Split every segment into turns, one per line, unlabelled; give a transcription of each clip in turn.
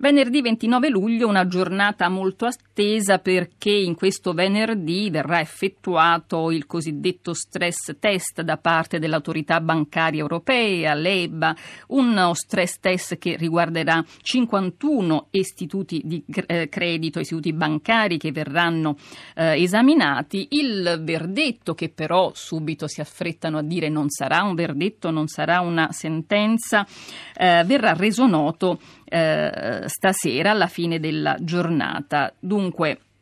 Venerdì 29 luglio, una giornata molto attesa perché in questo venerdì verrà effettuato il cosiddetto stress test da parte dell'autorità bancaria europea, l'EBA, uno stress test che riguarderà 51 istituti di eh, credito, istituti bancari che verranno eh, esaminati. Il verdetto, che però subito si affrettano a dire non sarà un verdetto, non sarà una sentenza, eh, verrà reso noto eh, stasera alla fine della giornata. Dunque,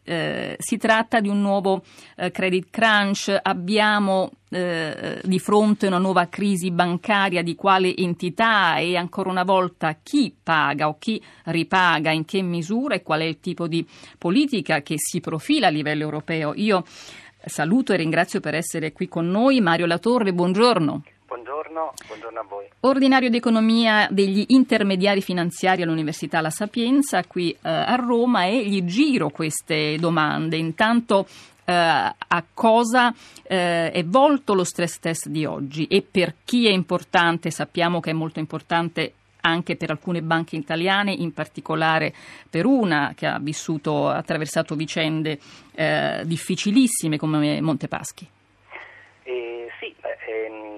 eh, si tratta di un nuovo eh, credit crunch, abbiamo eh, di fronte una nuova crisi bancaria di quale entità? E ancora una volta chi paga o chi ripaga, in che misura? E qual è il tipo di politica che si profila a livello europeo. Io saluto e ringrazio per essere qui con noi Mario Latorre, buongiorno.
Buongiorno, buongiorno a voi.
Ordinario di economia degli intermediari finanziari all'Università La Sapienza qui eh, a Roma e gli giro queste domande. Intanto eh, a cosa eh, è volto lo stress test di oggi e per chi è importante, sappiamo che è molto importante anche per alcune banche italiane, in particolare per una che ha vissuto, attraversato vicende eh, difficilissime come Montepaschi.
Eh, sì, ehm, gli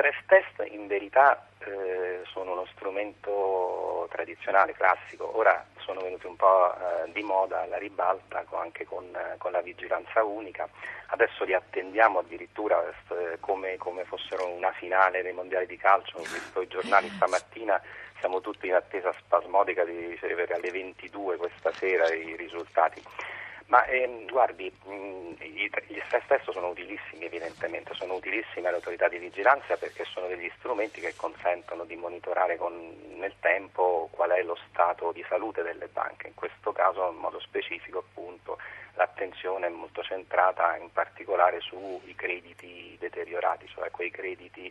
stress test in verità eh, sono uno strumento tradizionale, classico, ora sono venuti un po' eh, di moda alla ribalta anche con, con, la vigilanza unica, adesso li attendiamo addirittura eh, come, come, fossero una finale dei mondiali di calcio, ho visto i giornali stamattina, siamo tutti in attesa spasmodica di ricevere alle 22 questa sera i risultati. Ma ehm, guardi, mh, mm, gli stress test sono utilissimi evidentemente, sono utilissimi alle autorità di vigilanza perché sono degli strumenti che consentono di monitorare con, nel tempo qual è lo stato di salute delle banche, in questo caso in modo specifico appunto l'attenzione è molto centrata in particolare sui crediti deteriorati, cioè quei crediti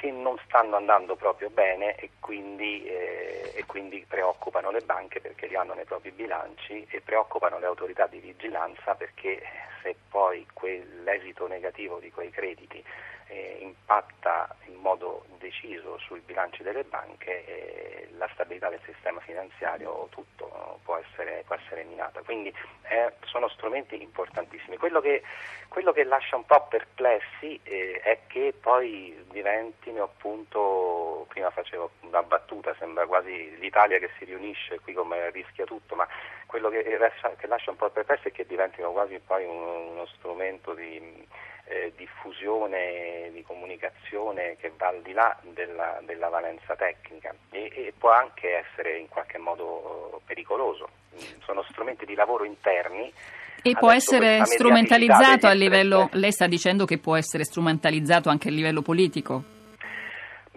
che non stanno andando proprio bene e quindi, eh, e quindi, preoccupano le banche perché li hanno nei propri bilanci e preoccupano le autorità di vigilanza perché se poi quell'esito negativo di quei crediti eh, impatta in modo deciso sui bilanci delle banche, eh, la stabilità del sistema finanziario tutto può essere, può essere minata. Quindi eh, sono strumenti importantissimi. Quello che, quello che, lascia un po' perplessi eh, è che poi diventino appunto, prima facevo una battuta, sembra quasi l'Italia che si riunisce qui come rischia tutto, ma quello che, che lascia un po' perplessi è che diventino quasi poi un, uno strumento di eh, diffusione, di comunicazione che va al di là della, della valenza tecnica e, e, può anche essere in qualche modo eh, pericoloso. Sono strumenti di lavoro interni.
E può essere strumentalizzato a livello, lei sta dicendo che può essere strumentalizzato anche a livello politico?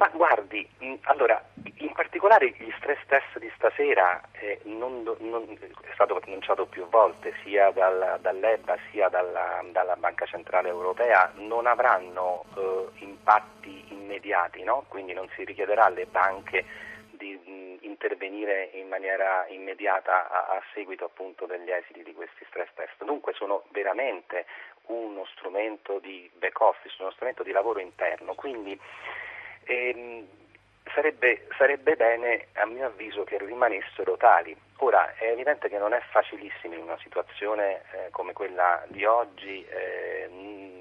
Ma guardi, allora, in particolare gli stress test di stasera eh, non, non, è stato annunciato più volte sia dal, dall'EBA sia dalla, dalla, Banca Centrale Europea, non avranno eh, impatti immediati, no? quindi non si richiederà alle banche di mh, intervenire in maniera immediata a, a seguito appunto degli esiti di questi stress test. Dunque sono veramente uno strumento di back office, uno strumento di lavoro interno. Quindi, ehm, sarebbe, sarebbe, bene, a mio avviso, che rimanessero tali. Ora, è evidente che non è facilissimo in una situazione eh, come quella di oggi eh,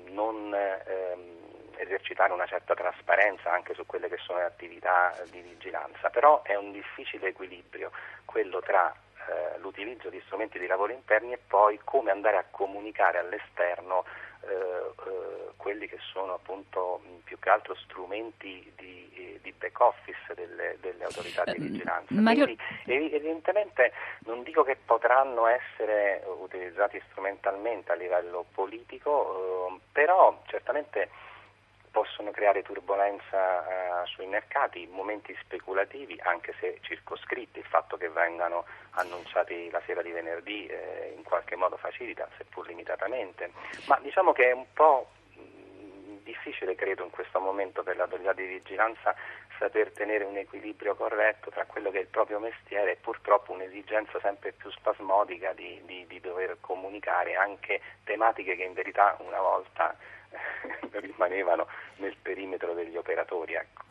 non ehm, esercitare una certa trasparenza anche su quelle che sono le attività di vigilanza, però è un difficile equilibrio quello tra eh, l'utilizzo di strumenti di lavoro interni e poi come andare a comunicare all'esterno eh, eh, quelli che sono appunto più che altro strumenti di, eh, di back office delle, delle autorità di vigilanza. Mario... Quindi evidentemente non dico che potranno essere utilizzati strumentalmente a livello politico, però certamente possono creare turbolenza eh, sui mercati, momenti speculativi, anche se circoscritti, il fatto che vengano annunciati la sera di venerdì eh, in qualche modo facilita, seppur limitatamente, ma diciamo che è un po' difficile, credo, in questo momento per l'autorità di vigilanza saper tenere un equilibrio corretto tra quello che è il proprio mestiere e purtroppo un'esigenza sempre più spasmodica di, di, di dover comunicare anche tematiche che in verità una volta rimanevano nel perimetro degli operatori. Ecco.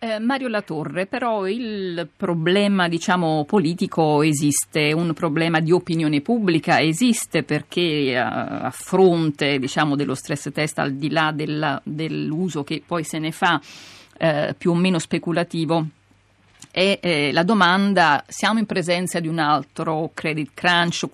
Eh, Mario Latorre, però il problema diciamo, politico esiste, un problema di opinione pubblica esiste perché eh, a fronte diciamo, dello stress test, al di là della, dell'uso che poi se ne fa eh, più o meno speculativo, e eh, la domanda, siamo in presenza di un altro credit crunch,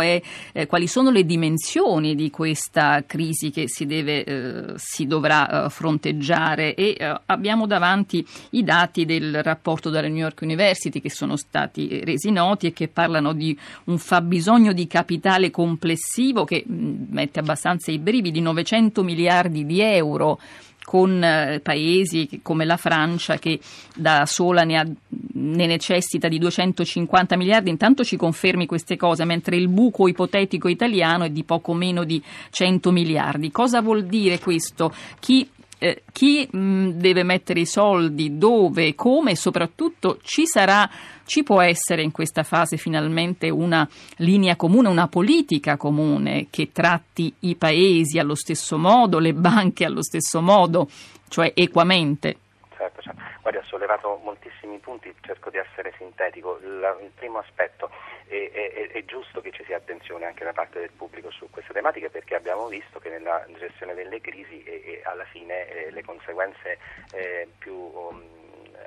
è, eh, quali sono le dimensioni di questa crisi che si, deve, eh, si dovrà eh, fronteggiare? E eh, abbiamo davanti i dati del rapporto della New York University che sono stati resi noti e che parlano di un fabbisogno di capitale complessivo che mh, mm, mette abbastanza i brividi, 900 miliardi di euro con eh, paesi come la Francia che da sola ne, ha, ne, necessita di 250 miliardi. Intanto ci confermi queste cose, mentre il buco ipotetico italiano è di poco meno di 100 miliardi. Cosa vuol dire questo? Chi eh, chi mh, deve mettere i soldi, dove, come e soprattutto ci sarà, ci può essere in questa fase finalmente una linea comune, una politica comune che tratti i paesi allo stesso modo, le banche allo stesso modo, cioè equamente.
Certo, certo. Guardi, ha sollevato moltissimi punti, cerco di essere sintetico. Il, il primo aspetto, è, è, è, giusto che ci sia attenzione anche da parte del pubblico su queste tematiche perché abbiamo visto che nella gestione delle crisi e, e alla fine eh, le conseguenze eh, più um,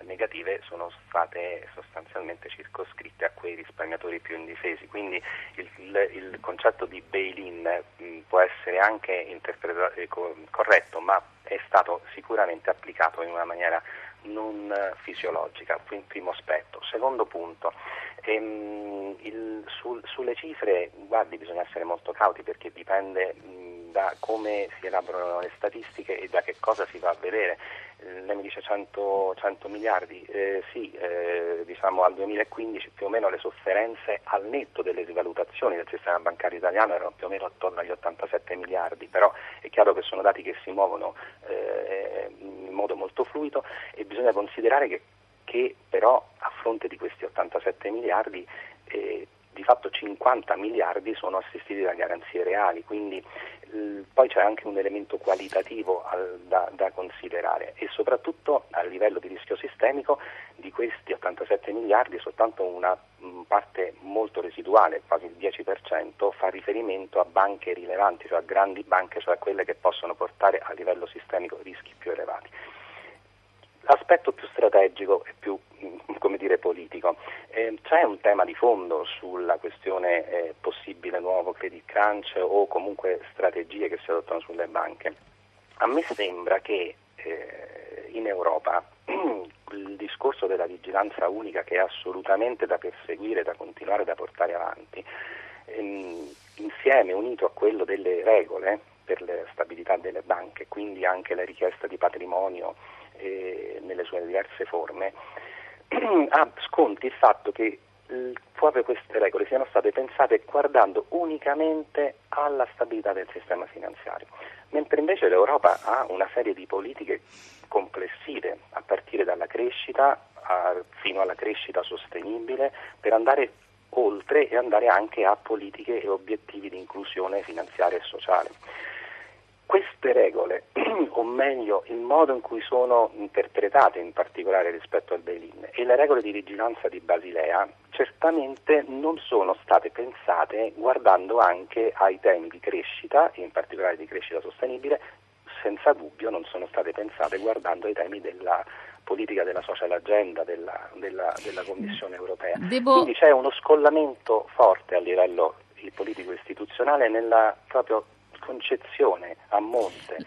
negative sono state sostanzialmente circoscritte a quei risparmiatori più indifesi. Quindi il, il, il concetto di bail-in mh, può essere anche interpretato eh, corretto, ma è stato sicuramente applicato in una maniera non fisiologica, primo aspetto. Secondo punto, ehm, il, sul, sulle cifre, guardi, bisogna essere molto cauti perché dipende mh, da come si elaborano le statistiche e da che cosa si va a vedere. Lei mi dice 100, 100 miliardi, eh, sì, eh, diciamo al 2015 più o meno le sofferenze al netto delle rivalutazioni del sistema bancario italiano erano più o meno attorno agli 87 miliardi, però è chiaro che sono dati che si muovono eh, in modo molto fluido e bisogna considerare che, che però a fronte di questi 87 miliardi eh, di fatto 50 miliardi sono assistiti da garanzie reali, quindi poi c'è anche un elemento qualitativo al, da, da, considerare e soprattutto a livello di rischio sistemico di questi 87 miliardi soltanto una mh, parte molto residuale, quasi il 10%, fa riferimento a banche rilevanti, cioè a grandi banche, cioè a quelle che possono portare a livello sistemico rischi più elevati. L'aspetto più strategico e più come dire, politico. Eh, c'è un tema di fondo sulla questione eh, possibile nuovo credit crunch o comunque strategie che si adottano sulle banche. A me sembra che eh, in Europa il discorso della vigilanza unica che è assolutamente da perseguire, da continuare, da portare avanti, ehm, insieme unito a quello delle regole per la stabilità delle banche, quindi anche la richiesta di patrimonio eh, nelle sue diverse forme, ha sconti il fatto che eh, proprio queste regole siano state pensate guardando unicamente alla stabilità del sistema finanziario, mentre invece l'Europa ha una serie di politiche complessive, a partire dalla crescita a, fino alla crescita sostenibile, per andare oltre e andare anche a politiche e obiettivi di inclusione finanziaria e sociale. Queste regole, o meglio il modo in cui sono interpretate in particolare rispetto al bail-in e le regole di vigilanza di Basilea, certamente non sono state pensate guardando anche ai temi di crescita, in particolare di crescita sostenibile, senza dubbio non sono state pensate guardando ai temi della politica della social agenda della, della, della Commissione europea. Devo... Quindi c'è uno scollamento forte a livello politico istituzionale nella proprio concezione a monte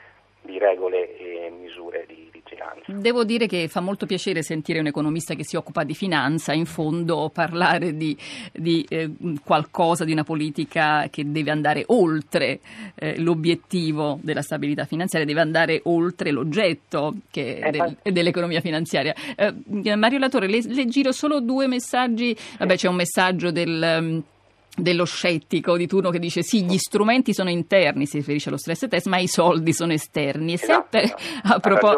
di regole e misure di vigilanza.
Devo dire che fa molto piacere sentire un economista che si occupa di finanza, in fondo parlare di, di eh, qualcosa, di una politica che deve andare oltre eh, l'obiettivo della stabilità finanziaria, deve andare oltre l'oggetto eh, del, dell'economia finanziaria. Eh, Mario Latore, le, le, giro solo due messaggi, vabbè c'è un messaggio del dello scettico di turno che dice sì, gli strumenti sono interni, si riferisce allo stress test, ma i soldi sono esterni. E sempre, esatto, a, propos-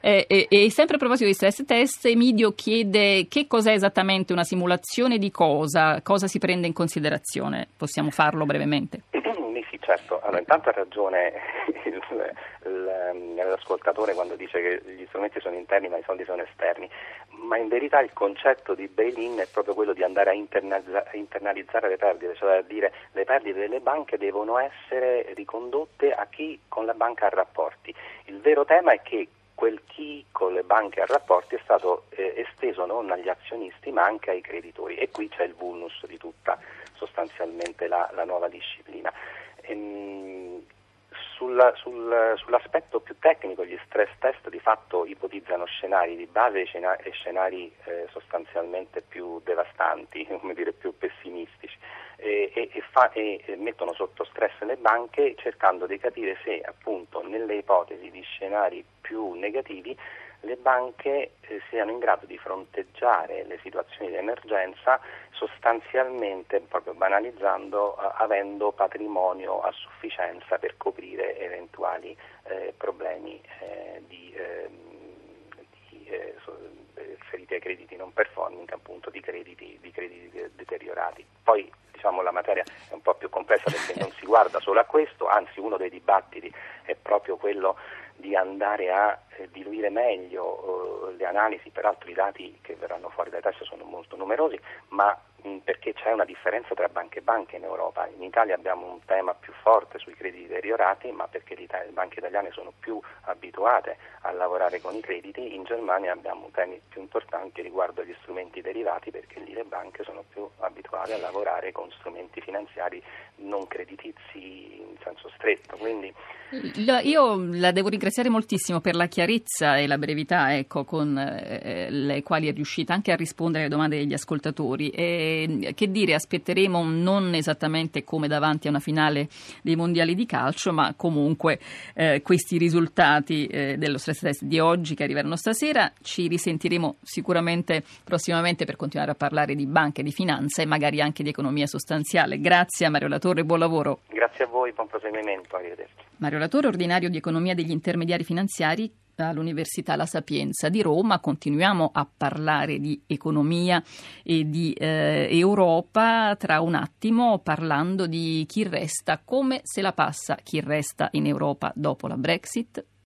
eh, e, e sempre a proposito di stress test, Emidio chiede che cos'è esattamente una simulazione di cosa, cosa si prende in considerazione. Possiamo farlo brevemente?
Sì, certo. Allora, intanto ha ragione il l'ascoltatore quando dice che gli strumenti sono interni ma i soldi sono esterni, ma in verità il concetto di bail-in è proprio quello di andare a internalizzare le perdite, cioè a dire le perdite delle banche devono essere ricondotte a chi con la banca ha rapporti. Il vero tema è che quel chi con le banche ha rapporti è stato eh, esteso non agli azionisti ma anche ai creditori e qui c'è il vulnus di tutta sostanzialmente la, la nuova disciplina. Ehm, sul, sul, sull'aspetto più tecnico gli stress test di fatto ipotizzano scenari di base e scenari eh, sostanzialmente più devastanti, dire più pessimistici e, e, e, fa, e, mettono sotto stress le banche cercando di capire se appunto nelle ipotesi di scenari più negativi le banche eh, siano in grado di fronteggiare le situazioni di emergenza sostanzialmente, proprio banalizzando, eh, avendo patrimonio a sufficienza per coprire eventuali eh, problemi eh, di, ehm, di eh, riferiti ai crediti non performing, appunto di crediti, di crediti deteriorati. Poi diciamo, la materia è un po' più complessa perché non si guarda solo a questo, anzi uno dei dibattiti è proprio quello di andare a eh, diluire meglio eh, le analisi, peraltro i dati che verranno fuori dai test sono molto numerosi, ma perché c'è una differenza tra banche e banche in Europa. In Italia abbiamo un tema più forte sui crediti deteriorati, ma perché le banche italiane sono più abituate a lavorare con i crediti, in Germania abbiamo temi più importanti riguardo agli strumenti derivati perché lì le banche sono più abituate a lavorare con strumenti finanziari non creditizi in senso stretto. Quindi,
io la devo ringraziare moltissimo per la chiarezza e la brevità ecco, con eh, le quali è riuscita anche a rispondere alle domande degli ascoltatori. E, che dire, aspetteremo non esattamente come davanti a una finale dei mondiali di calcio, ma comunque eh, questi risultati eh, dello stress test di oggi che arriveranno stasera. Ci risentiremo sicuramente prossimamente per continuare a parlare di banche, di finanza e magari anche di economia sostanziale. Grazie a Mario Latorre, buon lavoro.
Grazie a voi, buon proseguimento, arrivederci.
Mario Latorre, ordinario di economia degli intermediari finanziari all'Università La Sapienza di Roma. Continuiamo a parlare di economia e di eh, Europa tra un attimo parlando di chi resta, come se la passa chi resta in Europa dopo la Brexit.